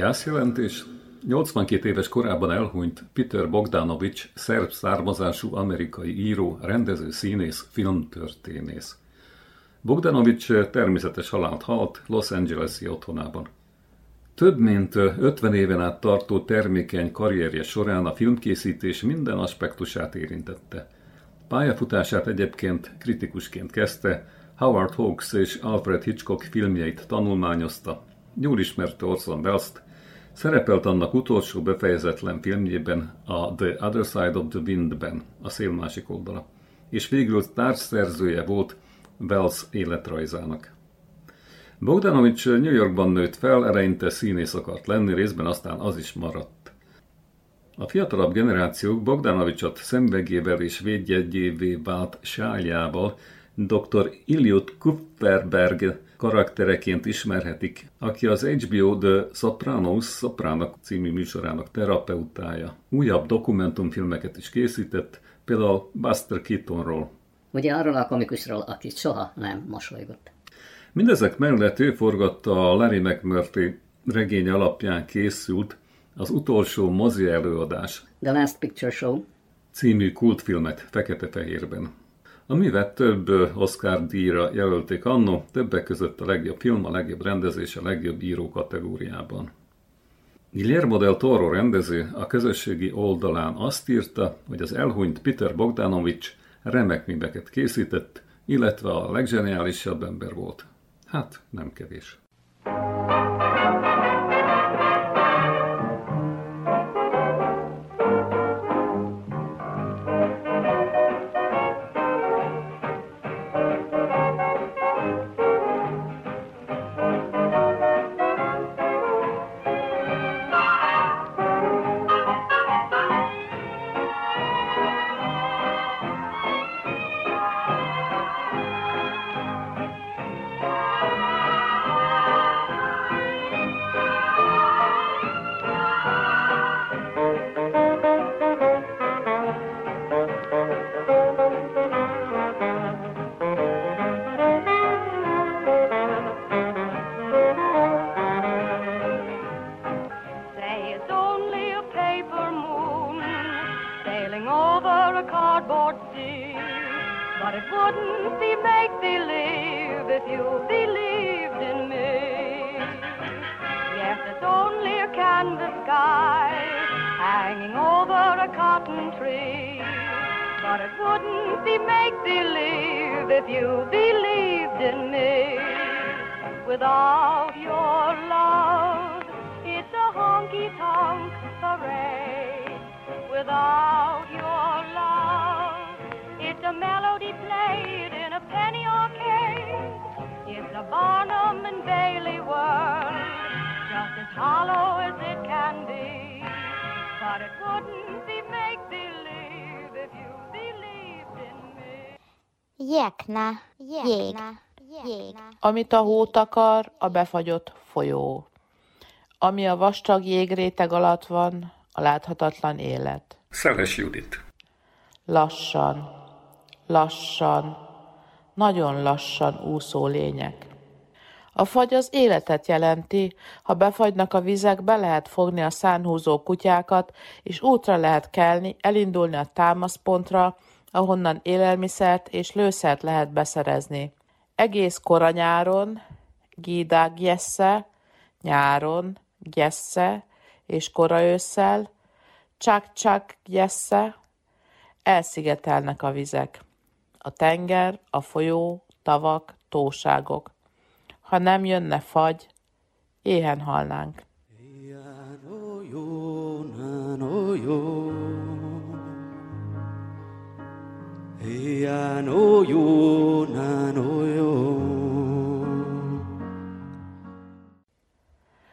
Gyászjelentés 82 éves korában elhunyt Peter Bogdanovich, szerb származású amerikai író, rendező, színész, filmtörténész. Bogdanovich természetes halált halt Los Angeles-i otthonában. Több mint 50 éven át tartó termékeny karrierje során a filmkészítés minden aspektusát érintette. Pályafutását egyébként kritikusként kezdte, Howard Hawks és Alfred Hitchcock filmjeit tanulmányozta, jól ismerte Orson Welles-t, Szerepelt annak utolsó befejezetlen filmjében, a The Other Side of the Wind-ben, a szél másik oldala, és végül társszerzője volt Wells életrajzának. Bogdanovics New Yorkban nőtt fel, eleinte színész akart lenni, részben aztán az is maradt. A fiatalabb generációk Bogdanovicsot szemvegével és védjegyévé vált sáljával dr. Iliot Kupferberg karaktereként ismerhetik, aki az HBO The Sopranos Sopránok című műsorának terapeutája. Újabb dokumentumfilmeket is készített, például Buster Keatonról. Ugye arról a komikusról, aki soha nem mosolygott. Mindezek mellett ő forgatta a Larry McMurtry regény alapján készült az utolsó mozi előadás The Last Picture Show című kultfilmet fekete-fehérben amivel több Oscar díjra jelölték annó, többek között a legjobb film, a legjobb rendezés, a legjobb író kategóriában. Guillermo del Toro rendező a közösségi oldalán azt írta, hogy az elhunyt Peter Bogdanovich remek műveket készített, illetve a leggeniálisabb ember volt. Hát, nem kevés. hanging over a cotton tree. But it wouldn't be make believe if you believed in me. Without your love, it's a honky tonk parade. Without your love, it's a melody played in a penny arcade. It's a Barnum and Bailey world, just as hollow as it can be. Jekne, jég, jég. Amit a hó takar, a befagyott folyó. Ami a vastag jégréteg alatt van, a láthatatlan élet. Szeles Judit. Lassan, lassan, nagyon lassan úszó lények. A fagy az életet jelenti, ha befagynak a vizek, be lehet fogni a szánhúzó kutyákat, és útra lehet kelni, elindulni a támaszpontra, ahonnan élelmiszert és lőszert lehet beszerezni. Egész kora nyáron, gídák gyesze, nyáron, gyesze és kora ősszel, csak-csak gyesze, elszigetelnek a vizek. A tenger, a folyó, tavak, tóságok. Ha nem jönne fagy, éhen halnánk.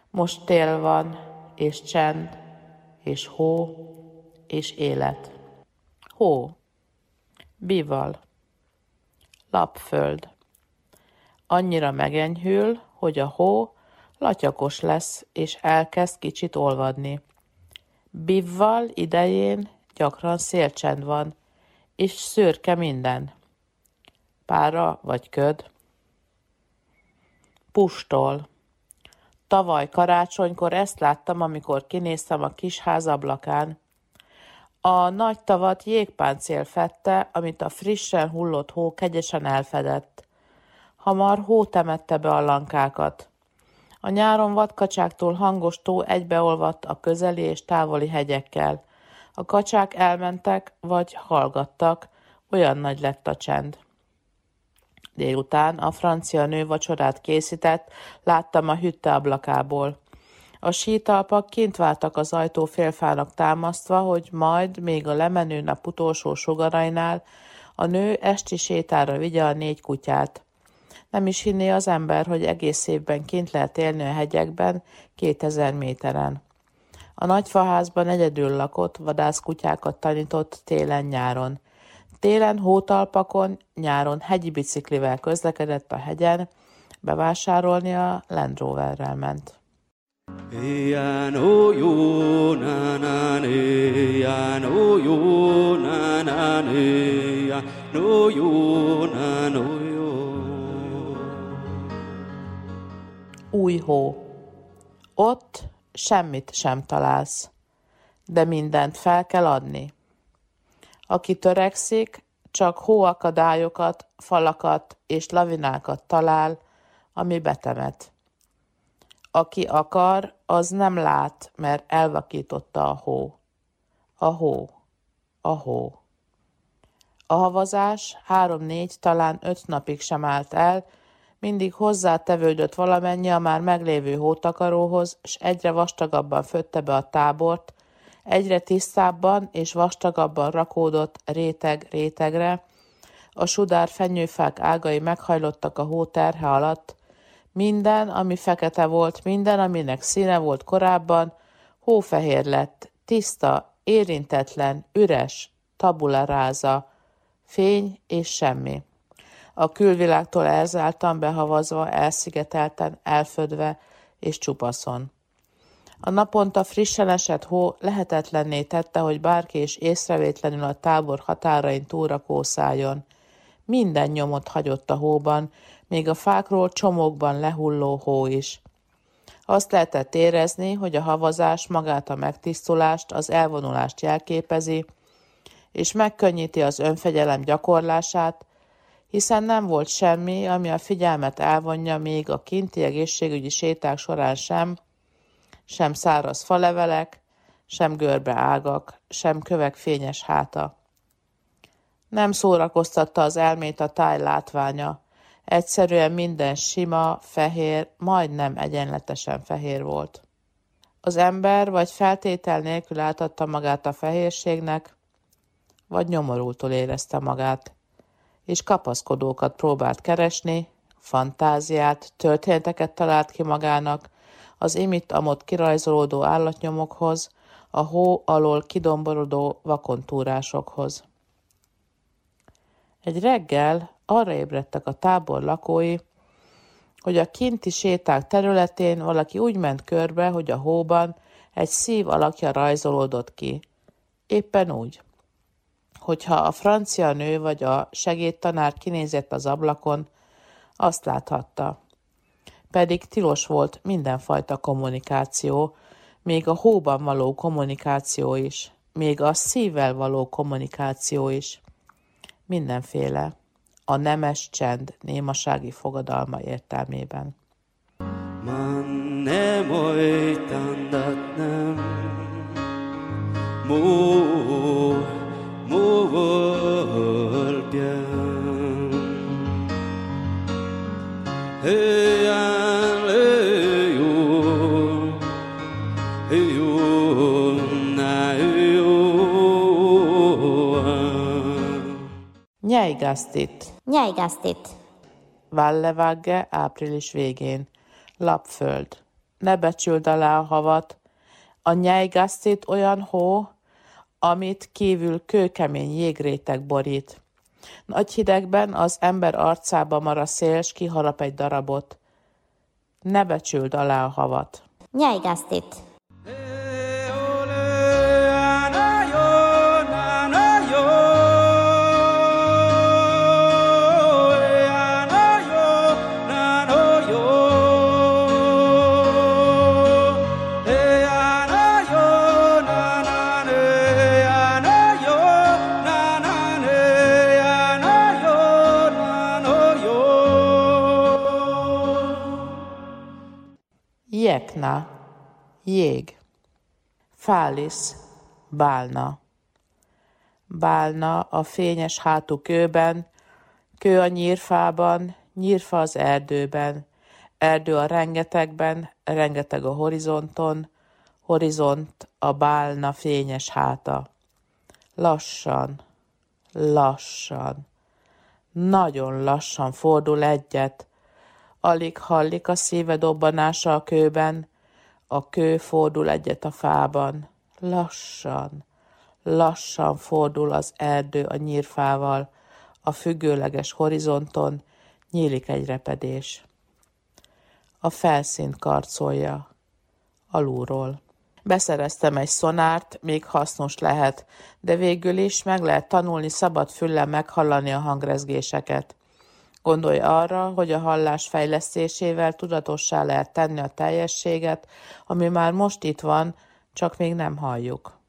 Most tél van, és csend, és hó, és élet. Hó. Bival. Lapföld. Annyira megenyhül, hogy a hó latyakos lesz, és elkezd kicsit olvadni. Bivval idején gyakran szélcsend van, és szőrke minden. Pára vagy köd. Pustol. Tavaly karácsonykor ezt láttam, amikor kinéztem a kis ház ablakán. A nagy tavat jégpáncél fette, amit a frissen hullott hó kegyesen elfedett. Hamar hó temette be a lankákat. A nyáron vadkacsáktól hangos tó egybeolvadt a közeli és távoli hegyekkel. A kacsák elmentek, vagy hallgattak, olyan nagy lett a csend. Délután a francia nő vacsorát készített, láttam a hütte ablakából. A sítalpak kint váltak az ajtó félfának támasztva, hogy majd, még a lemenő nap utolsó sugarainál, a nő esti sétára vigye a négy kutyát. Nem is hinné az ember, hogy egész évben kint lehet élni a hegyekben, 2000 méteren. A nagyfaházban egyedül lakott, vadászkutyákat tanított télen-nyáron. Télen hótalpakon, nyáron hegyi biciklivel közlekedett a hegyen, bevásárolni a Land Roverrel ment. Éjján, ó jó, nánán, éjján, ó jó, nánán, éjján, ó jó, nán, ó Új hó. Ott semmit sem találsz, de mindent fel kell adni. Aki törekszik, csak hóakadályokat, falakat és lavinákat talál, ami betemet. Aki akar, az nem lát, mert elvakította a hó. A hó. A hó. A havazás három-négy, talán öt napig sem állt el, mindig hozzátevődött valamennyi a már meglévő hótakaróhoz, s egyre vastagabban fötte be a tábort, egyre tisztábban és vastagabban rakódott réteg rétegre, a sudár fenyőfák ágai meghajlottak a hó terhe alatt, minden, ami fekete volt, minden, aminek színe volt korábban, hófehér lett, tiszta, érintetlen, üres, tabula ráza, fény és semmi. A külvilágtól elzáltan, behavazva, elszigetelten, elfödve és csupaszon. A naponta frissen esett hó lehetetlenné tette, hogy bárki is észrevétlenül a tábor határain túra kószáljon. Minden nyomot hagyott a hóban, még a fákról csomókban lehulló hó is. Azt lehetett érezni, hogy a havazás magát a megtisztulást, az elvonulást jelképezi, és megkönnyíti az önfegyelem gyakorlását, hiszen nem volt semmi, ami a figyelmet elvonja még a kinti egészségügyi séták során sem, sem száraz falevelek, sem görbe ágak, sem kövek fényes háta. Nem szórakoztatta az elmét a táj látványa, egyszerűen minden sima, fehér, majdnem egyenletesen fehér volt. Az ember vagy feltétel nélkül átadta magát a fehérségnek, vagy nyomorultól érezte magát, és kapaszkodókat próbált keresni, fantáziát, történeteket talált ki magának, az imitt-amott kirajzolódó állatnyomokhoz, a hó alól kidomborodó vakontúrásokhoz. Egy reggel arra ébredtek a tábor lakói, hogy a kinti séták területén valaki úgy ment körbe, hogy a hóban egy szív alakja rajzolódott ki. Éppen úgy. Hogyha a francia nő vagy a segédtanár kinézett az ablakon, azt láthatta pedig tilos volt mindenfajta kommunikáció, még a hóban való kommunikáció is, még a szívvel való kommunikáció is. Mindenféle. A nemes csend némasági fogadalma értelmében. Man nem olytandat nem, mo, mo volpján. Hey, Nyejgasztit, Nyejgasztit. Vallevagge április végén. Lapföld. Ne becsüld alá a havat. A nyejgasztit olyan hó, amit kívül kőkemény jégréteg borít. Nagy hidegben az ember arcába mar a szél, kiharap egy darabot. Ne becsüld alá a havat. Nyejgasztit. Jekna, jég. Fálisz, bálna. Bálna a fényes hátú kőben, kő a nyírfában, nyírfa az erdőben, erdő a rengetegben, rengeteg a horizonton, horizont a bálna fényes háta. Lassan, lassan, nagyon lassan fordul egyet, alig hallik a szíve dobbanása a kőben, a kő fordul egyet a fában. Lassan, lassan fordul az erdő a nyírfával, a függőleges horizonton nyílik egy repedés. A felszínt karcolja, alulról. Beszereztem egy szonárt, még hasznos lehet, de végül is meg lehet tanulni szabad füllel meghallani a hangrezgéseket. Gondolj arra, hogy a hallás fejlesztésével tudatossá lehet tenni a teljességet, ami már most itt van, csak még nem halljuk.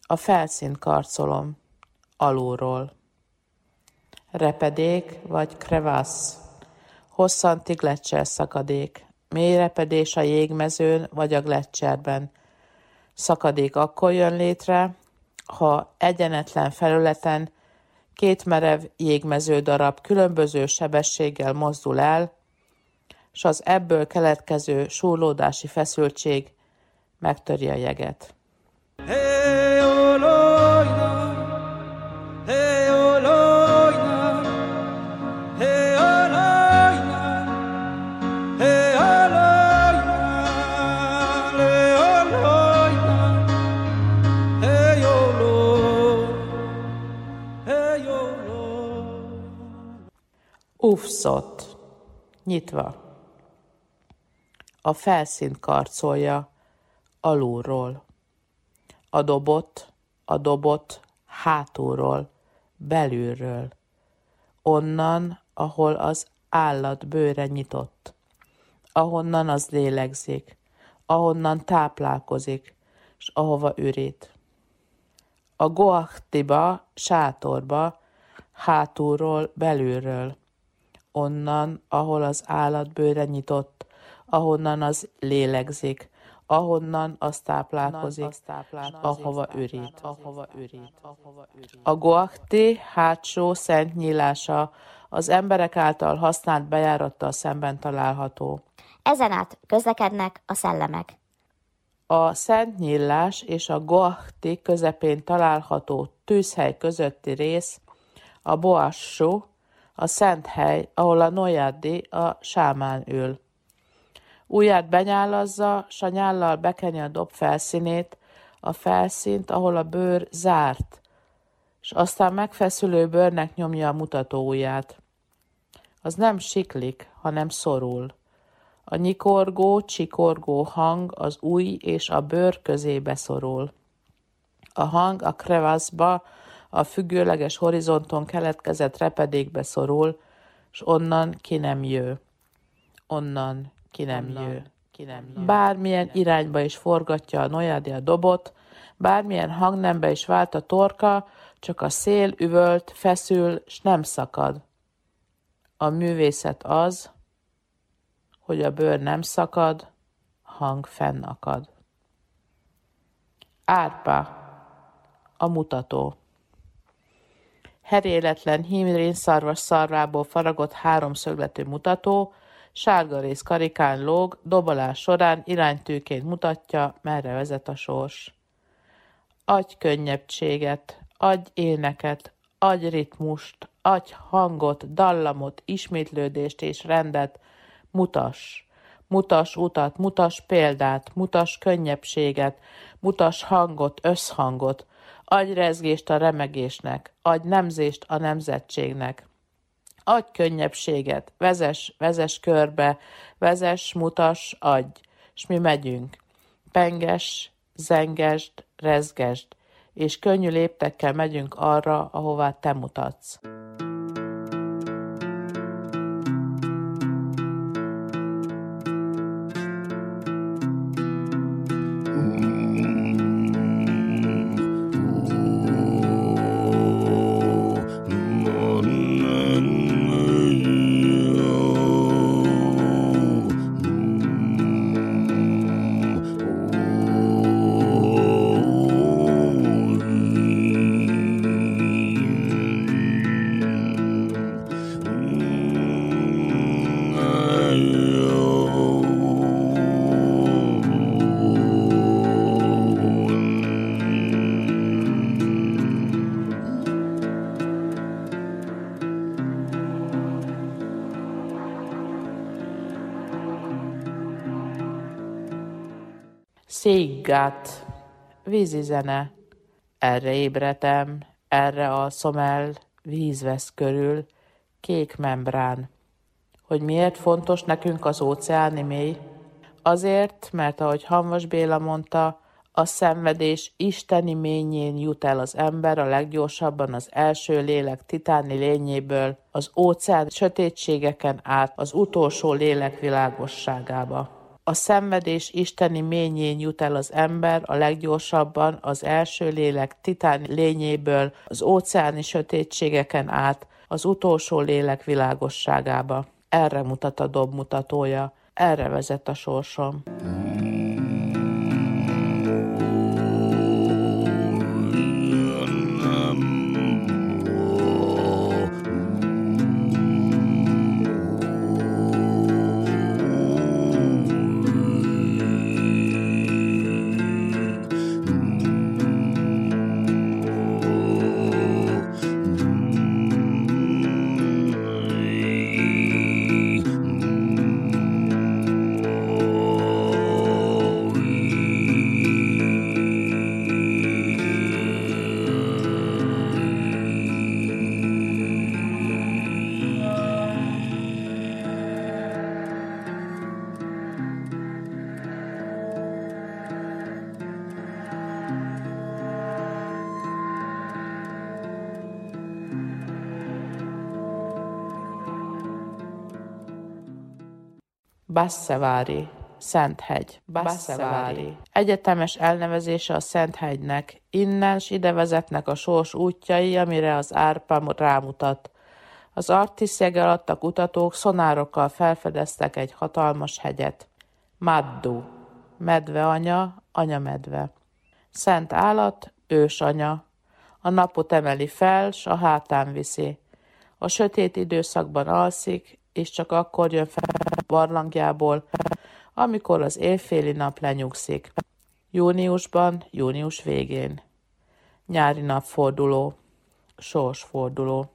A felszínt karcolom, alulról. Repedék vagy krevász, hosszanti gletszer szakadék, mély repedés a jégmezőn vagy a gletszerben. Szakadék akkor jön létre, ha egyenetlen felületen két merev jégmező darab különböző sebességgel mozdul el, s az ebből keletkező súrlódási feszültség megtöri a jeget. Ufszot, nyitva. A felszínt karcolja alulról. A dobot, a dobot hátulról, belülről. Onnan, ahol az állat bőre nyitott. Ahonnan az lélegzik, ahonnan táplálkozik, s ahova ürít. A goachtiba, sátorba, hátulról, belülről onnan, ahol az állat bőre nyitott, ahonnan az lélegzik, ahonnan az táplálkozik, az táplálkozik ahova ürít. Ahova ürít. A goachti hátsó szent nyílása az emberek által használt bejárattal szemben található. Ezen át közlekednek a szellemek. A Szent Nyílás és a Goachti közepén található tűzhely közötti rész a Boassó, a szent hely, ahol a Nojaddi, a sámán ül. Ujját benyálazza, s a nyállal bekeni a dob felszínét, a felszínt, ahol a bőr zárt, és aztán megfeszülő bőrnek nyomja a mutató ujját. Az nem siklik, hanem szorul. A nyikorgó, csikorgó hang az új és a bőr közé beszorul. A hang a krevaszba, a függőleges horizonton keletkezett repedékbe szorul, s onnan ki nem jő. Onnan ki nem onnan, jő. Ki nem jő. Bármilyen irányba is forgatja a nojádi a dobot, bármilyen hangnembe is vált a torka, csak a szél üvölt, feszül, s nem szakad. A művészet az, hogy a bőr nem szakad, hang fennakad. Árpa, a mutató. Heréletlen hímrén szarvas szarvából faragott háromszögletű mutató, sárga rész karikán lóg, dobolás során iránytűként mutatja, merre vezet a sors. Adj könnyebbséget, adj éneket, adj ritmust, adj hangot, dallamot, ismétlődést és rendet, mutass. Mutas utat, mutas példát, mutas könnyebbséget, mutas hangot, összhangot, adj rezgést a remegésnek, adj nemzést a nemzetségnek. Adj könnyebbséget, vezes, vezes körbe, vezes, mutas, adj, s mi megyünk. Penges, zengesd, rezgesd, és könnyű léptekkel megyünk arra, ahová te mutatsz. Széggát, vízi zene, erre ébretem, erre alszom el, víz vesz körül, kék membrán. Hogy miért fontos nekünk az óceáni mély? Azért, mert ahogy Hanvas Béla mondta, a szenvedés isteni ményén jut el az ember a leggyorsabban az első lélek titáni lényéből, az óceán sötétségeken át az utolsó lélek világosságába. A szenvedés isteni ményén jut el az ember a leggyorsabban az első lélek titán lényéből az óceáni sötétségeken át az utolsó lélek világosságába. Erre mutat a dob mutatója, erre vezet a sorsom. Bassevári, Szenthegy, Bassevári. Egyetemes elnevezése a Szenthegynek, innen s ide vezetnek a sors útjai, amire az árpa rámutat. Az Artiszjeg alatt a kutatók szonárokkal felfedeztek egy hatalmas hegyet. Maddu, medve anya, anya medve. Szent állat, ős anya. A napot emeli fel, s a hátán viszi. A sötét időszakban alszik, és csak akkor jön fel barlangjából, amikor az évféli nap lenyugszik. Júniusban, június végén. Nyári napforduló, sorsforduló.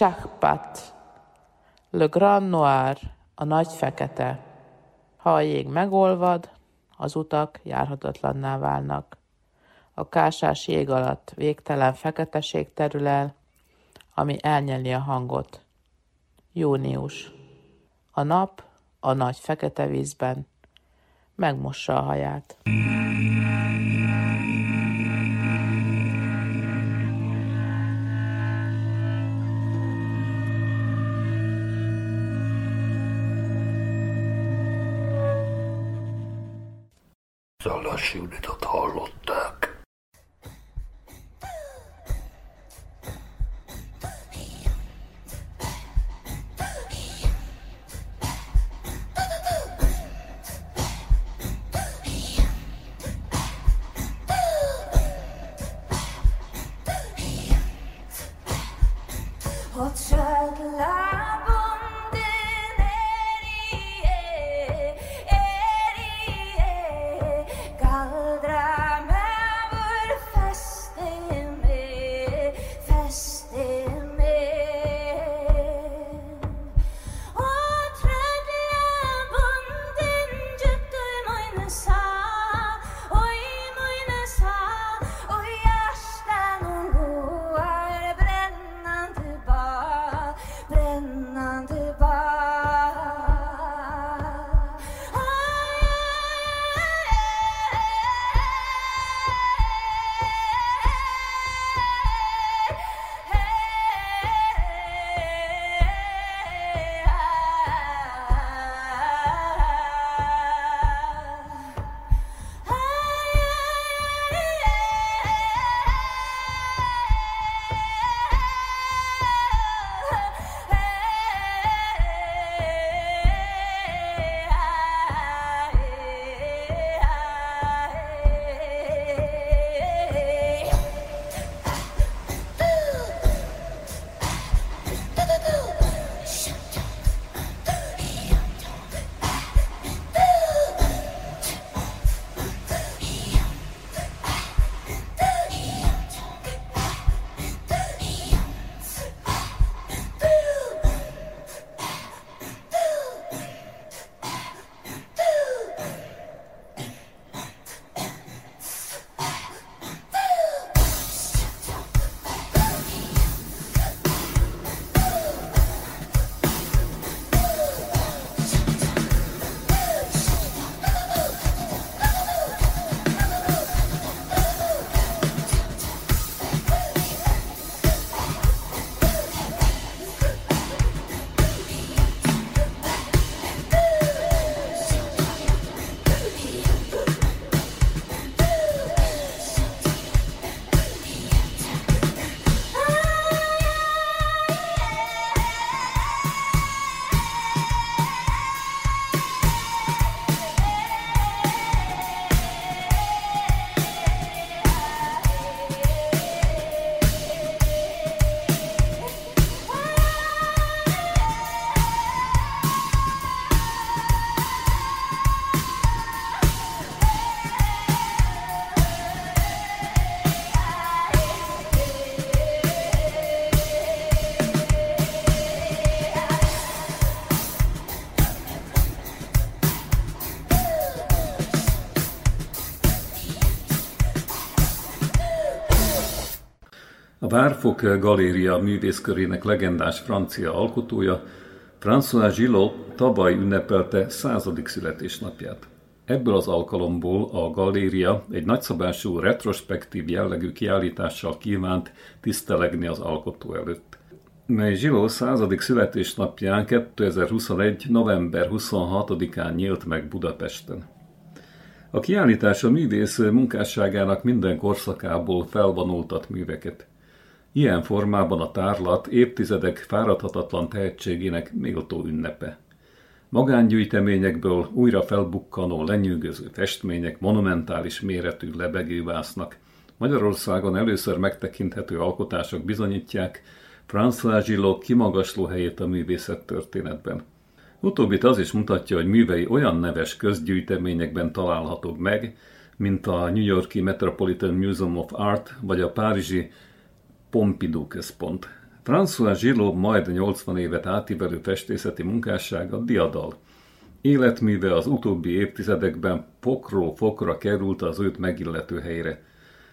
Chakpat, Le Grand Noir, a nagy fekete. Ha a jég megolvad, az utak járhatatlanná válnak. A kásás jég alatt végtelen feketeség terül el, ami elnyeli a hangot. Június. A nap a nagy fekete vízben megmossa a haját. Szallas Juditot hallották. Várfok Galéria művészkörének legendás francia alkotója, François Gillot tavaly ünnepelte századik születésnapját. Ebből az alkalomból a galéria egy nagyszabású retrospektív jellegű kiállítással kívánt tisztelegni az alkotó előtt mely Zsiló századik születésnapján 2021. november 26-án nyílt meg Budapesten. A kiállítás a művész munkásságának minden korszakából felvonultat műveket. Ilyen formában a tárlat évtizedek fáradhatatlan tehetségének méltó ünnepe. Magángyűjteményekből újra felbukkanó lenyűgöző festmények monumentális méretű lebegővásznak, Magyarországon először megtekinthető alkotások bizonyítják François Gillot kimagasló helyét a művészet történetben. Utóbbit az is mutatja, hogy művei olyan neves közgyűjteményekben találhatók meg, mint a New Yorki Metropolitan Museum of Art vagy a párizsi Pompidou központ. François Gillot majd 80 évet átívelő festészeti munkássága diadal. Életműve az utóbbi évtizedekben pokról fokra került az őt megillető helyre.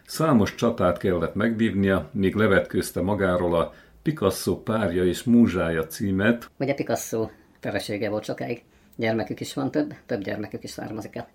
Számos csatát kellett megvívnia, míg levetkőzte magáról a Picasso párja és múzsája címet, Ugye Picasso felesége volt sokáig. Gyermekük is van több, több gyermekük is származik el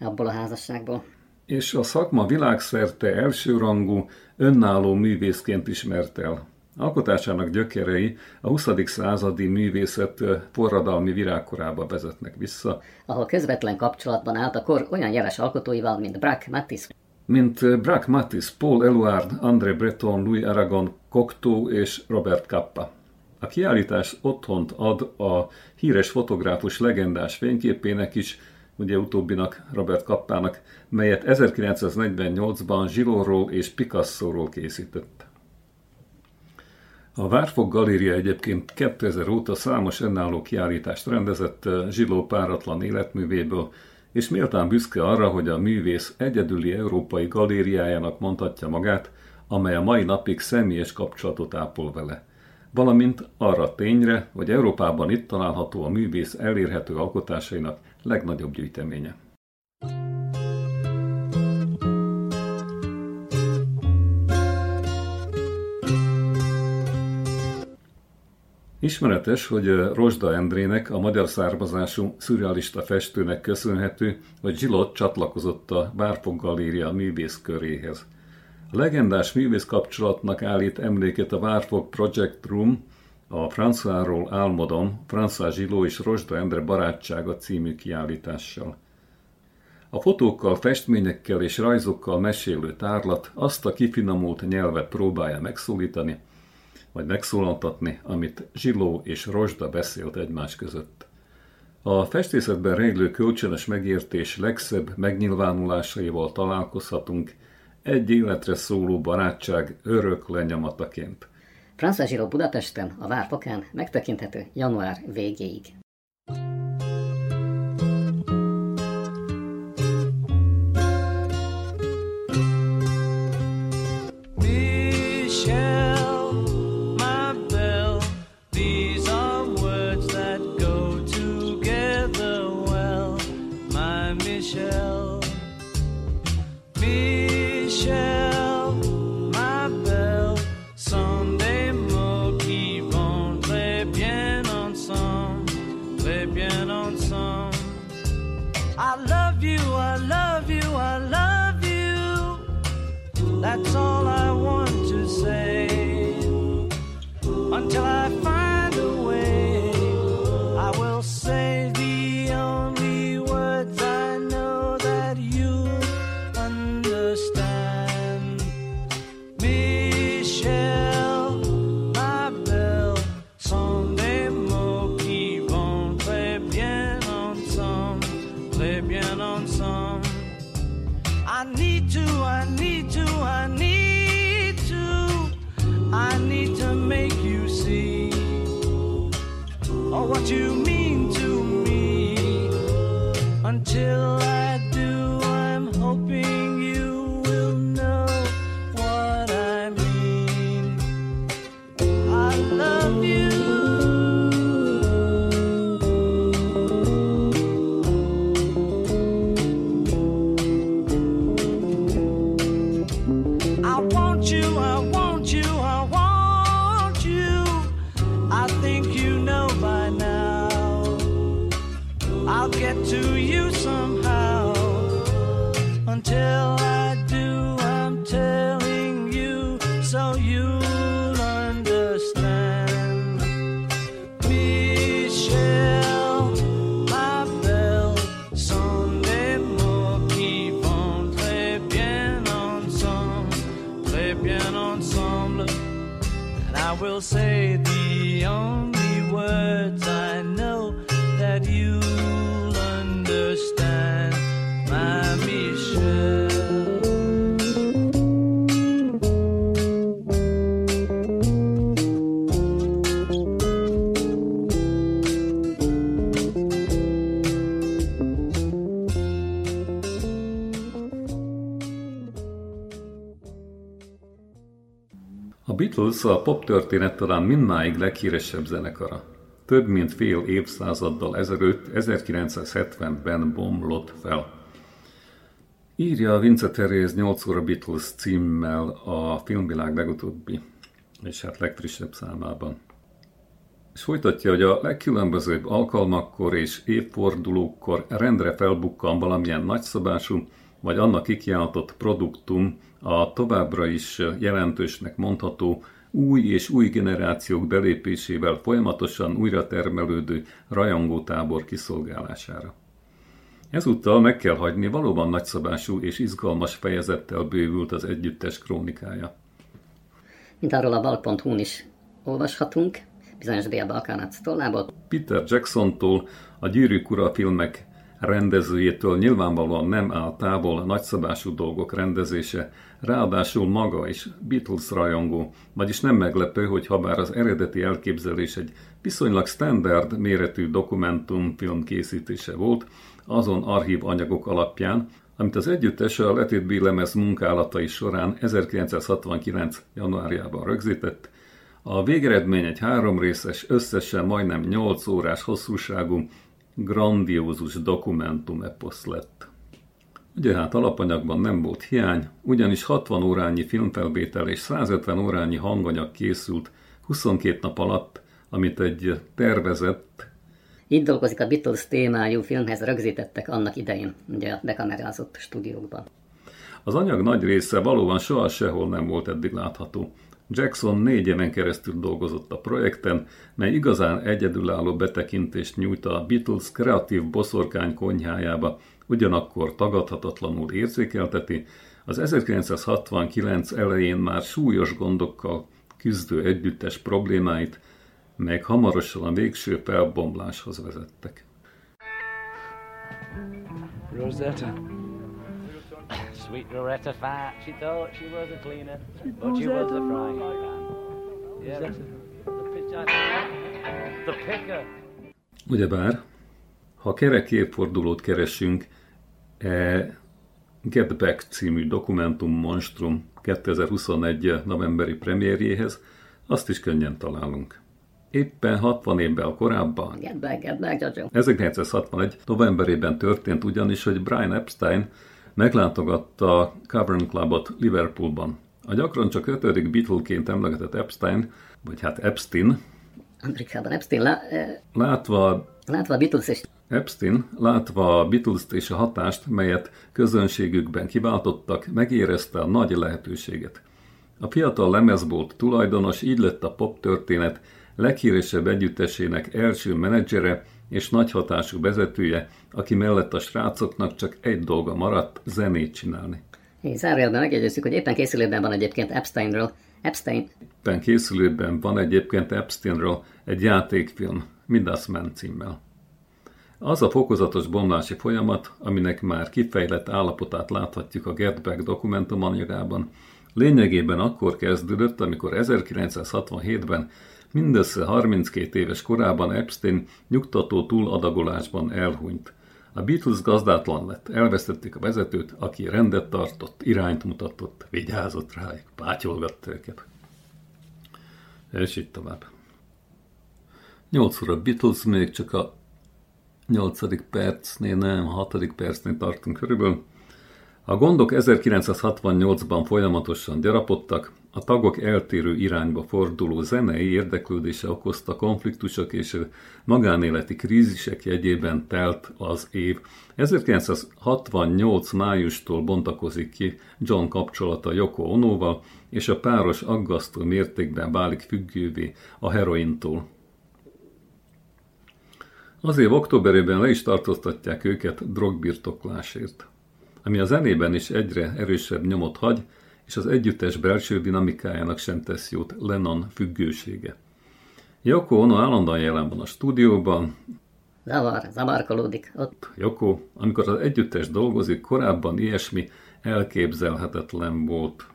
abból a házasságból. És a szakma világszerte elsőrangú, önálló művészként ismert el. Alkotásának gyökerei a 20. századi művészet forradalmi virágkorába vezetnek vissza, ahol közvetlen kapcsolatban állt a kor olyan jeles alkotóival, mint Braque, Matisse, mint Braque Matisse, Paul Eluard, André Breton, Louis Aragon, Cocteau és Robert Capa. A kiállítás otthont ad a híres fotográfus legendás fényképének is, ugye utóbbinak, Robert Kappának, melyet 1948-ban Zsilóról és Picasso-ról készített. A Várfok Galéria egyébként 2000 óta számos önálló kiállítást rendezett Zsiló páratlan életművéből, és méltán büszke arra, hogy a művész egyedüli európai galériájának mondhatja magát, amely a mai napig személyes kapcsolatot ápol vele. Valamint arra tényre, hogy Európában itt található a művész elérhető alkotásainak legnagyobb gyűjteménye. Ismeretes, hogy Rosda Endrének, a magyar származású szürrealista festőnek köszönhető, hogy Zsilott csatlakozott a Várfok Galéria művész köréhez. A legendás művész kapcsolatnak állít emléket a Várfok Project Room, a Françoisról álmodom, François Zsiló és Rosda Endre barátsága című kiállítással. A fotókkal, festményekkel és rajzokkal mesélő tárlat azt a kifinomult nyelvet próbálja megszólítani, vagy megszólaltatni, amit Zsiló és Rosda beszélt egymás között. A festészetben rejlő kölcsönös megértés legszebb megnyilvánulásaival találkozhatunk egy életre szóló barátság örök lenyomataként. François Giraud Budapesten, a Várfokán megtekinthető január végéig. still. Beatles a pop történet talán mindmáig leghíresebb zenekara. Több mint fél évszázaddal ezelőtt, 1970-ben bomlott fel. Írja Vince Teréz 8 óra Beatles címmel a filmvilág legutóbbi és hát legfrissebb számában. És folytatja, hogy a legkülönbözőbb alkalmakkor és évfordulókkor rendre felbukkan valamilyen nagyszabású, vagy annak kikiáltott produktum a továbbra is jelentősnek mondható új és új generációk belépésével folyamatosan újra termelődő rajongótábor kiszolgálására. Ezúttal meg kell hagyni, valóban nagyszabású és izgalmas fejezettel bővült az együttes krónikája. Mint arról a val.hu-n is olvashatunk, bizonyos Bél Balkánát tollából. Peter Jacksontól, a Gyűrűk ura filmek rendezőjétől nyilvánvalóan nem áll távol nagyszabású dolgok rendezése, ráadásul maga is Beatles rajongó, vagyis nem meglepő, hogy ha bár az eredeti elképzelés egy viszonylag standard méretű dokumentumfilm készítése volt, azon archív anyagok alapján, amit az együttes a Let It Be lemez munkálatai során 1969. januárjában rögzített, a végeredmény egy három részes, összesen majdnem 8 órás hosszúságú, grandiózus dokumentum eposz lett. Ugye hát alapanyagban nem volt hiány, ugyanis 60 órányi filmfelvétel és 150 órányi hanganyag készült 22 nap alatt, amit egy tervezett, Így dolgozik a Beatles témájú filmhez rögzítettek annak idején, ugye a bekamerázott stúdiókban. Az anyag nagy része valóban soha sehol nem volt eddig látható. Jackson négy éven keresztül dolgozott a projekten, mely igazán egyedülálló betekintést nyújt a Beatles kreatív boszorkány konyhájába, ugyanakkor tagadhatatlanul érzékelteti, az 1969 elején már súlyos gondokkal küzdő együttes problémáit, melyek hamarosan a végső felbomláshoz vezettek. Rosetta. Sweet Loretta Fat, she thought she was a cleaner, but she was a frying pan. Yeah, the, picker. Ugyebár, ha kerek évfordulót keresünk e Get Back című dokumentum monstrum 2021. novemberi premierjéhez, azt is könnyen találunk. Éppen 60 évvel korábban, Get back, get back, Jojo. 1961. novemberében történt ugyanis, hogy Brian Epstein meglátogatta a Cavern Clubot Liverpoolban. A gyakran csak ötödik Beatleként emlegetett Epstein, vagy hát Epstein, Amerikában Epstein lá, eh, látva látva a Beatles és Epstein, látva a Beatles-t és a hatást, melyet közönségükben kiváltottak, megérezte a nagy lehetőséget. A fiatal lemezbolt tulajdonos így lett a pop történet leghíresebb együttesének első menedzsere és nagy hatású vezetője, aki mellett a srácoknak csak egy dolga maradt, zenét csinálni. Így zárójelben megjegyezzük, hogy éppen készülőben van egyébként Epsteinről. Epstein, Éppen készülőben van egyébként Epsteinről egy játékfilm, Midas Man címmel. Az a fokozatos bomlási folyamat, aminek már kifejlett állapotát láthatjuk a Get Back dokumentumanyagában, lényegében akkor kezdődött, amikor 1967-ben mindössze 32 éves korában Epstein nyugtató túladagolásban elhunyt. A Beatles gazdátlan lett, elvesztették a vezetőt, aki rendet tartott, irányt mutatott, vigyázott rájuk, pátyolgatta őket. És így tovább. 8 óra Beatles, még csak a 8. percnél, nem, a 6. percnél tartunk körülbelül. A gondok 1968-ban folyamatosan gyarapodtak, a tagok eltérő irányba forduló zenei érdeklődése okozta konfliktusok és magánéleti krízisek jegyében telt az év. 1968 májustól bontakozik ki John kapcsolata Yoko Onóval, és a páros aggasztó mértékben válik függővé a herointól. Az év októberében le is tartóztatják őket drogbirtoklásért, ami a zenében is egyre erősebb nyomot hagy, és az együttes belső dinamikájának sem tesz jót Lennon függősége. Yoko Ono állandóan jelen van a stúdióban, zavar, zavarkolódik ott. Yoko, amikor az együttes dolgozik, korábban ilyesmi elképzelhetetlen volt.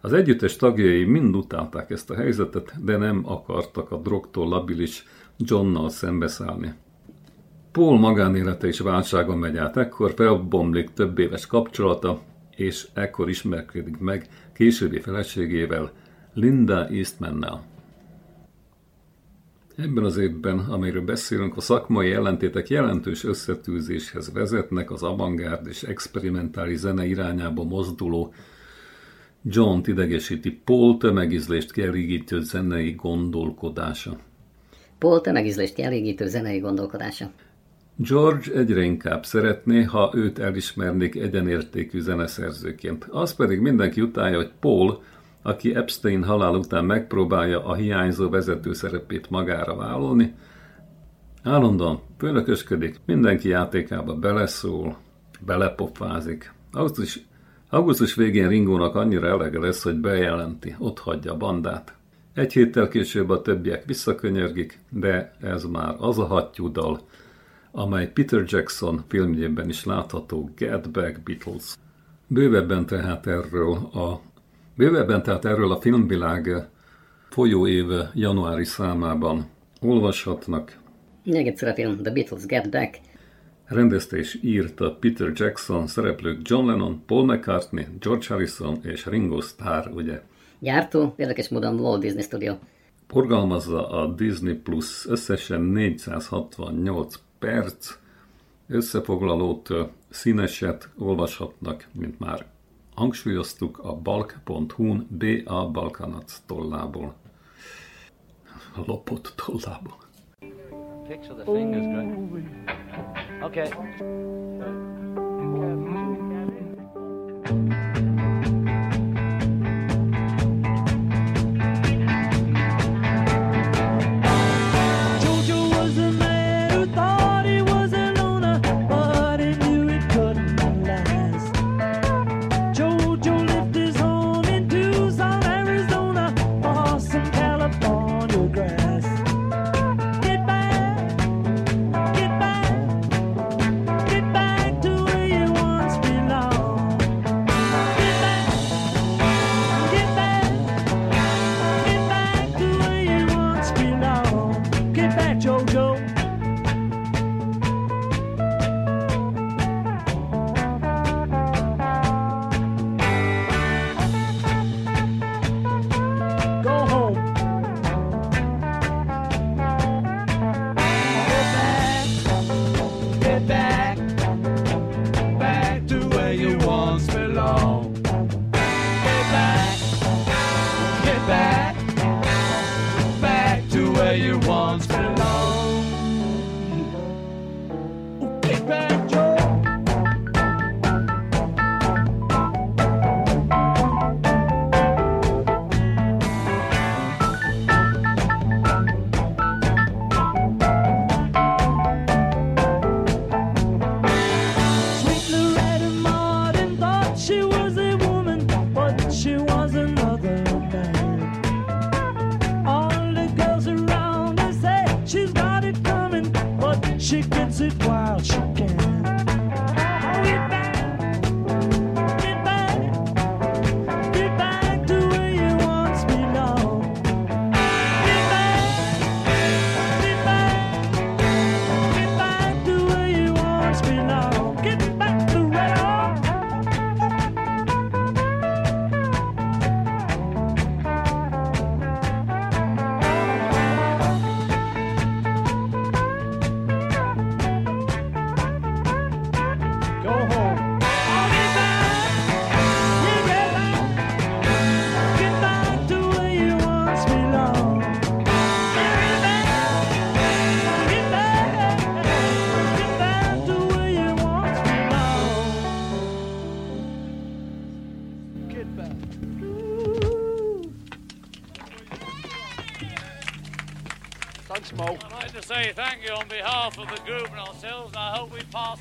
Az együttes tagjai mind utálták ezt a helyzetet, de nem akartak a drogtól labilis Johnnal szembeszállni. Paul magánélete is válságon megy át, ekkor felbomlik több éves kapcsolata, és ekkor ismerkedik meg későbbi feleségével, Linda Eastmannel. Ebben az évben, amiről beszélünk, a szakmai ellentétek jelentős összetűzéshez vezetnek az avantgárd és experimentális zene irányába mozduló John idegesíti Paul tömegizlést kielégítő zenei gondolkodása. Paul tömegizlést kielégítő zenei gondolkodása. George egyre inkább szeretné, ha őt elismernék egyenértékű zeneszerzőként. Az pedig mindenki utálja, hogy Paul, aki Epstein halál után megpróbálja a hiányzó vezető szerepét magára vállalni, állandóan főnökösködik, mindenki játékába beleszól, belepofázik. Augusztus, augusztus végén Ringónak annyira elege lesz, hogy bejelenti, ott hagyja a bandát. Egy héttel később a többiek visszakönyörgik, de ez már az a hattyú dal, amely Peter Jackson filmjében is látható Get Back Beatles. Bővebben tehát erről a, bővebben tehát erről a filmvilág folyóéve januári számában olvashatnak. Még egyszer a film The Beatles Get Back. Rendezte és írta Peter Jackson, szereplők John Lennon, Paul McCartney, George Harrison és Ringo Starr, ugye. Gyártó, érdekes módon Walt Disney Studio. Forgalmazza a Disney Plus összesen 468 perc összefoglalót, színeset olvashatnak, mint már hangsúlyoztuk a balk.hu-n B.A. Balkanac tollából. Lopott tollából. Picture the fingers great. Okay. Jojo you once.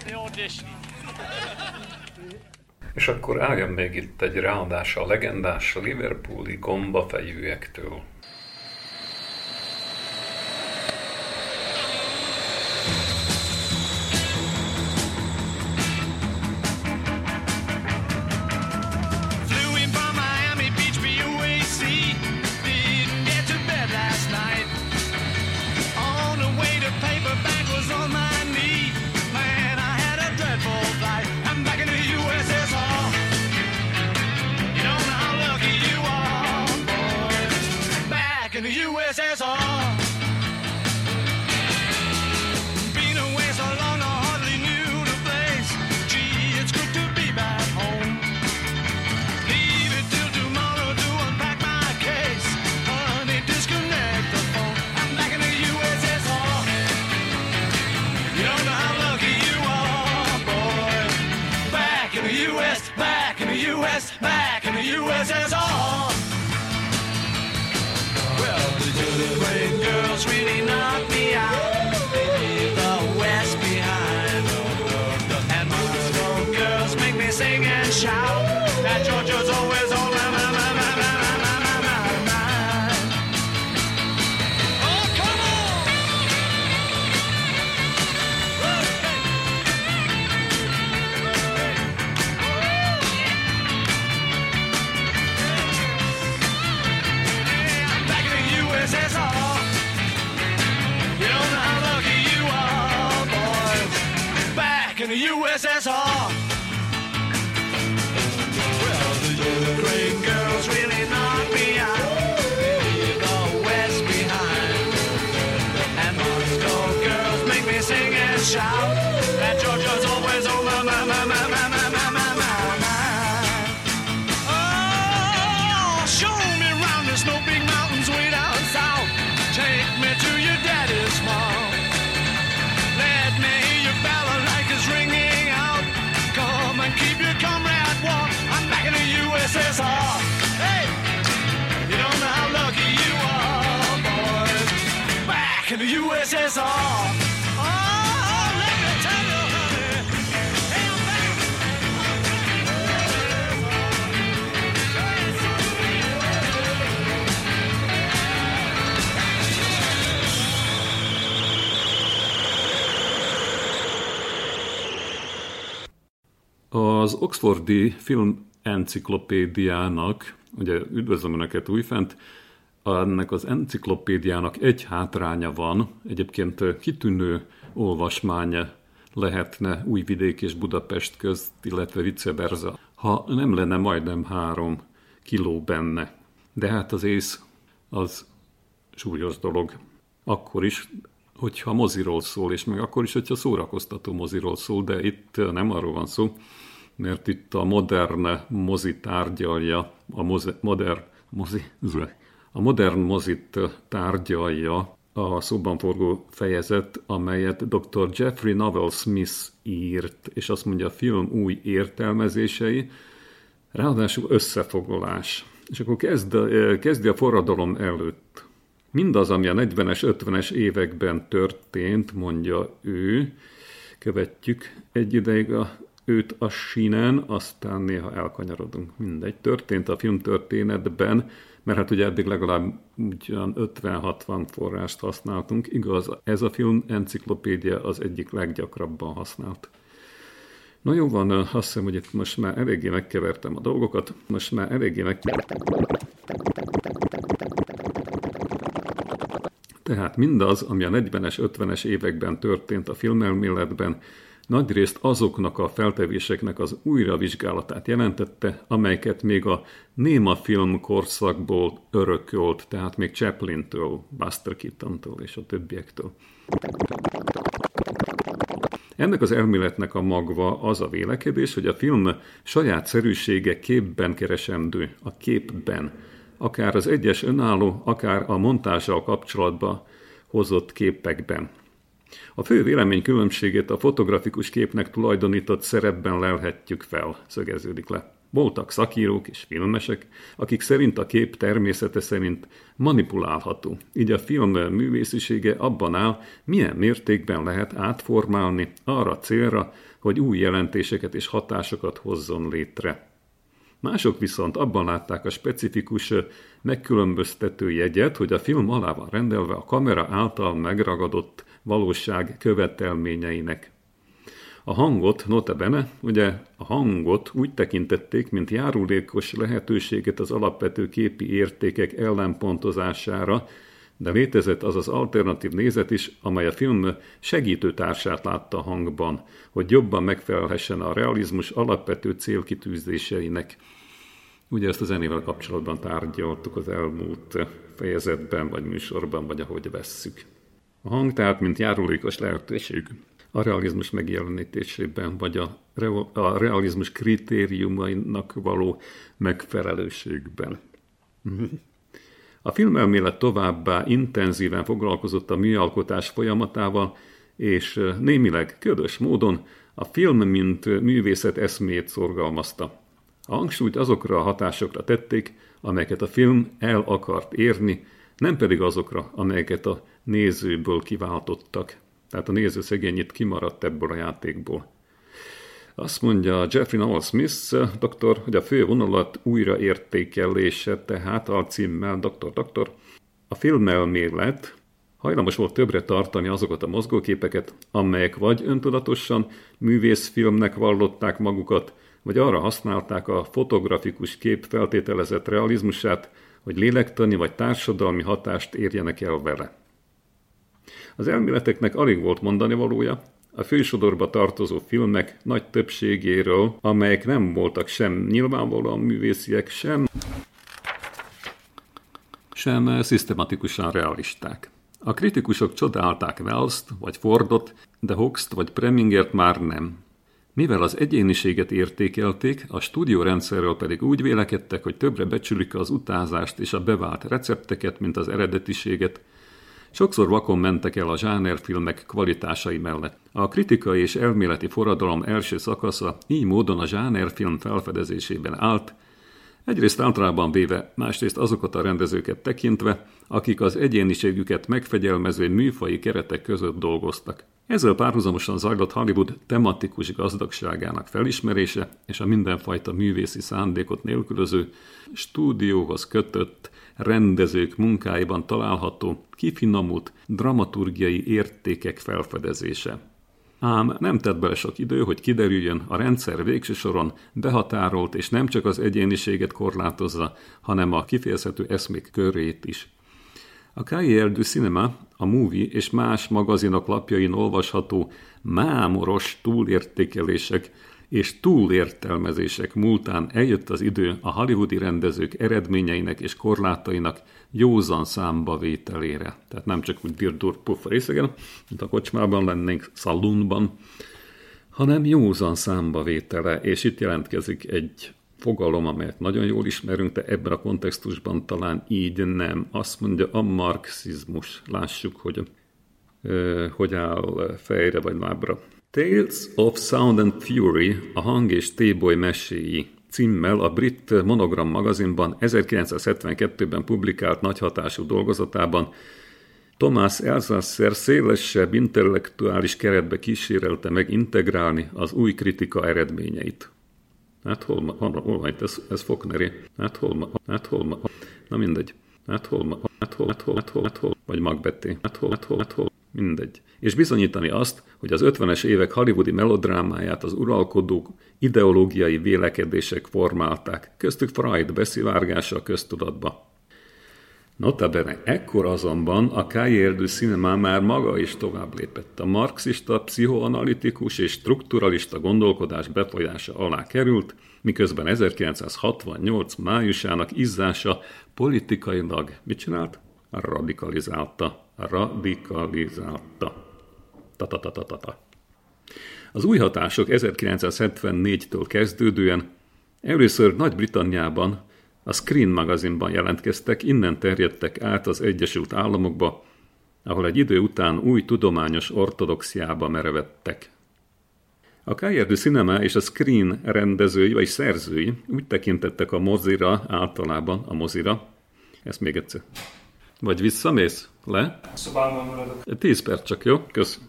Pass the. És akkor álljon még itt egy ráadás a legendás Liverpooli gombafejűektől. Shout. And Georgia's always on my, my, my, my, my, my, my, my, my mind. Oh, show me round the snow big mountains way down south. Take me to your daddy's farm. Let me hear your balalaikas ringing out. Come and keep your comrade warm. I'm back in the USSR. Hey, you don't know how lucky you are, boys. Back in the USSR. Az Oxfordi Film Enciklopédiának, ugye üdvözlöm Önöket újfent, ennek az enciklopédiának egy hátránya van, egyébként kitűnő olvasmány lehetne Újvidék és Budapest közt, illetve vice ha nem lenne majdnem három kiló benne. De hát az ész az súlyos dolog. Akkor is, hogyha moziról szól, és meg akkor is, hogyha szórakoztató moziról szól, de itt nem arról van szó, mert itt a modern mozi tárgyalja, a mozi, modern mozi, a modern mozit tárgyalja a szóban forgó fejezet, amelyet dr. Jeffrey Novel Smith írt, és azt mondja, a film új értelmezései, ráadásul összefoglalás. És akkor kezd, kezdi a forradalom előtt. Mindaz, ami a 40-es, 50-es években történt, mondja ő, követjük egy ideig a, őt a sínen, aztán néha elkanyarodunk. Mindegy, történt a filmtörténetben, mert hát ugye eddig legalább ugyan 50-60 forrást használtunk. Igaz, ez a film enciklopédia az egyik leggyakrabban használt. Na jó van, azt hiszem, hogy itt most már eléggé megkevertem a dolgokat. Most már eléggé megkevertem. Tehát mindaz, ami a 40-es, 50-es években történt a filmelméletben, nagyrészt azoknak a feltevéseknek az újravizsgálatát jelentette, amelyeket még a néma film korszakból örökölt, tehát még Chaplin-től, Buster Keaton-től és a többiektől. Ennek az elméletnek a magva az a vélekedés, hogy a film saját szerűsége képben keresendő, a képben, akár az egyes önálló, akár a montással kapcsolatban hozott képekben. A fő vélemény különbségét a fotografikus képnek tulajdonított szerepben lelhetjük fel, szögeződik le. Voltak szakírók és filmesek, akik szerint a kép természete szerint manipulálható. Így a film művészisége abban áll, milyen mértékben lehet átformálni arra célra, hogy új jelentéseket és hatásokat hozzon létre. Mások viszont abban látták a specifikus megkülönböztető jegyet, hogy a film alá van rendelve a kamera által megragadott valóság követelményeinek. A hangot, notabene, ugye a hangot úgy tekintették, mint járulékos lehetőséget az alapvető képi értékek ellenpontozására, de létezett az az alternatív nézet is, amely a film segítőtársát látta a hangban, hogy jobban megfelelhessen a realizmus alapvető célkitűzéseinek. Ugye ezt a zenével kapcsolatban tárgyaltuk az elmúlt fejezetben, vagy műsorban, vagy ahogy vesszük. A hang tehát, mint járulékos lehetőség a realizmus megjelenítésében, vagy a, a realizmus kritériumainak való megfelelőségben. A filmelmélet továbbá intenzíven foglalkozott a műalkotás folyamatával, és némileg ködös módon A film, mint művészet eszmét szorgalmazta. A hangsúlyt azokra a hatásokra tették, amelyeket a film el akart érni, nem pedig azokra, amelyeket a nézőből kiváltottak. Tehát a néző szegényit kimaradt ebből a játékból. Azt mondja Jeffrey Noel Smith, doktor, hogy a fő vonalat újraértékelése, tehát a címmel doktor, doktor, a filmelmélet hajlamos volt többre tartani azokat a mozgóképeket, amelyek vagy öntudatosan művészfilmnek vallották magukat, vagy arra használták a fotografikus kép feltételezett realizmusát, hogy lélektani vagy társadalmi hatást érjenek el vele. Az elméleteknek alig volt mondani valója, a fősodorba tartozó filmek nagy többségéről, amelyek nem voltak sem nyilvánvalóan művésziek, sem sem szisztematikusan realisták. A kritikusok csodálták Wells-t vagy Fordot, de Hoxt vagy Premingert már nem. Mivel az egyéniséget értékelték, a stúdiórendszerről pedig úgy vélekedtek, hogy többre becsülik az utázást és a bevált recepteket, mint az eredetiséget, Sokszor vakon mentek el a zsánerfilmek kvalitásai mellett. A kritikai és elméleti forradalom első szakasza így módon a zsánerfilm felfedezésében állt, egyrészt általában véve, másrészt azokat a rendezőket tekintve, akik az egyéniségüket megfegyelmező műfai keretek között dolgoztak. Ezzel párhuzamosan zajlott Hollywood tematikus gazdagságának felismerése és a mindenfajta művészi szándékot nélkülöző, stúdióhoz kötött, rendezők munkáiban található, kifinomult dramaturgiai értékek felfedezése. Ám nem tett bele sok idő, hogy kiderüljön, a rendszer végső soron behatárolt és nem csak az egyéniséget korlátozza, hanem a kifejezhető eszmék körét is. A Cahiers du Cinema, a Movie és más magazinok lapjain olvasható mámoros túlértékelések és túlértelmezések múltán eljött az idő a hollywoodi rendezők eredményeinek és korlátainak józan számba vételére. Tehát nem csak úgy dirdur puff részegen, mint a kocsmában lennénk, szalunban, hanem józan számba vétele, és itt jelentkezik egy fogalom, amelyet nagyon jól ismerünk, de ebben a kontextusban talán így nem. Azt mondja a marxizmus. Lássuk, hogy hogy áll fejre vagy lábra. Tales of Sound and Fury, a hang és téboly meséi címmel a brit Monogram magazinban 1972-ben publikált nagyhatású dolgozatában Thomas Elsasser szélesebb intellektuális keretbe kísérelte meg integrálni az új kritika eredményeit. Hát hol, hol, hol ez, ez Faulkneri? Hát hol, hát hol, na mindegy. Hát hát hol, hát hol, hát hol, hát hol, vagy Macbetté. Hát hol, hát hol, hát hol, mindegy. És bizonyítani azt, hogy az 50-es évek hollywoodi melodrámáját az uralkodók ideológiai vélekedések formálták, köztük Freud beszivárgása a köztudatba. Notabene, ekkor azonban a Cahiers du Cinema már maga is tovább lépett. A marxista, pszichoanalitikus és strukturalista gondolkodás befolyása alá került, miközben 1968 májusának izzása politikailag mit csinált? Radikalizálta. Radikalizálta. Ta-ta-ta-ta-ta. Az új hatások 1974-től kezdődően először Nagy-Britanniában a Screen magazinban jelentkeztek, innen terjedtek át az Egyesült Államokba, ahol egy idő után új tudományos ortodoxiába merevettek. A du Cinema és a Screen rendezői vagy szerzői úgy tekintettek a mozira, általában a mozira, ezt még egyszer. Vagy visszamész? Le? Szobában maradok. Tíz perc csak, jó? Kösz.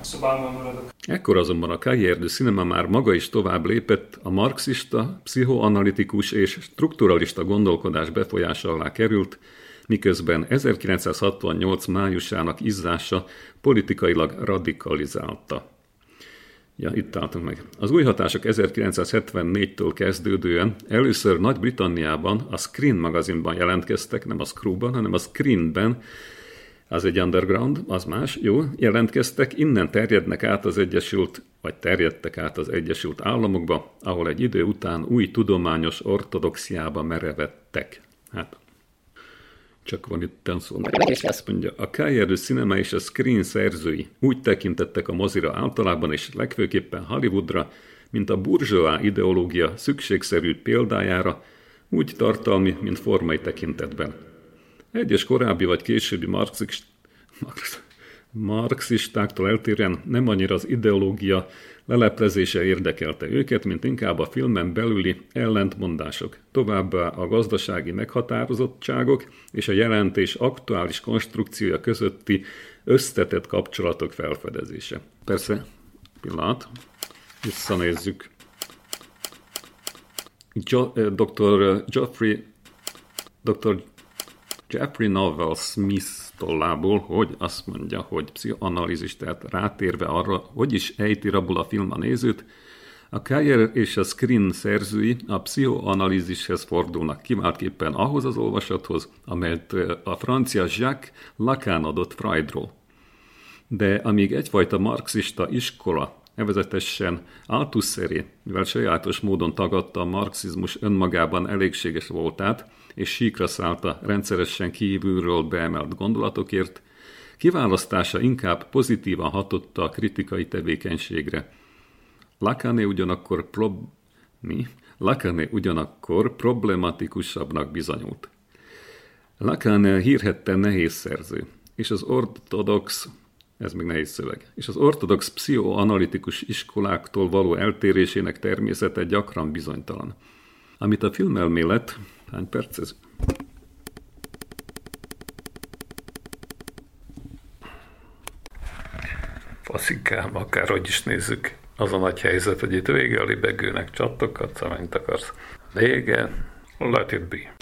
Szobában maradok. Ekkor azonban a du Cinema már maga is tovább lépett, a marxista, pszichoanalitikus és strukturalista gondolkodás befolyása alá került, miközben 1968 májusának izzása politikailag radikalizálta. Ja, itt álltunk meg. Az új hatások 1974-től kezdődően először Nagy-Britanniában a Screen magazinban jelentkeztek, nem a Screwban, hanem a Screenben, az egy underground, az más, jó, jelentkeztek, innen terjednek át az Egyesült, vagy terjedtek át az Egyesült Államokba, ahol egy idő után új tudományos ortodoxiába merevettek. Hát, csak van itt szó. Azt mondja, a Cahiers Cinema és a Screen szerzői úgy tekintettek a mozira általában és legfőképpen Hollywoodra, mint a burzsóá ideológia szükségszerű példájára, úgy tartalmi, mint formai tekintetben. Egyes korábbi vagy későbbi marxist, marx, marxistáktól eltérően nem annyira az ideológia leleplezése érdekelte őket, mint inkább a filmen belüli ellentmondások, továbbá a gazdasági meghatározottságok és a jelentés aktuális konstrukciója közötti összetett kapcsolatok felfedezése. Persze, pillanat, visszanézzük. Jo- eh, Dr. Geoffrey, Dr. Jeffrey Novel Smith tollából, hogy azt mondja, hogy pszichoanalízis, tehát rátérve arra, hogy is ejti rabul a film a nézőt, a Kayer és a Screen szerzői a pszichoanalízishez fordulnak kiváltképpen ahhoz az olvasathoz, amelyet a francia Jacques Lacan adott Freudról. De amíg egyfajta marxista iskola, nevezetesen Althusseré, mivel sajátos módon tagadta a marxizmus önmagában elégséges voltát, és síkra szállta rendszeresen kívülről beemelt gondolatokért, kiválasztása inkább pozitívan hatotta a kritikai tevékenységre. Lacané ugyanakkor prob... Mi? Lacané ugyanakkor problematikusabbnak bizonyult. Lacan hírhetten nehéz szerző, és az ortodox, ez még nehéz szöveg, és az ortodox pszichoanalitikus iskoláktól való eltérésének természete gyakran bizonytalan. Amit a filmelmélet, hány perc ez? Faszikám, akárhogy is nézzük, az a nagy helyzet, hogy itt vége a libegőnek, csattokat, mint akarsz. Vége, let it be.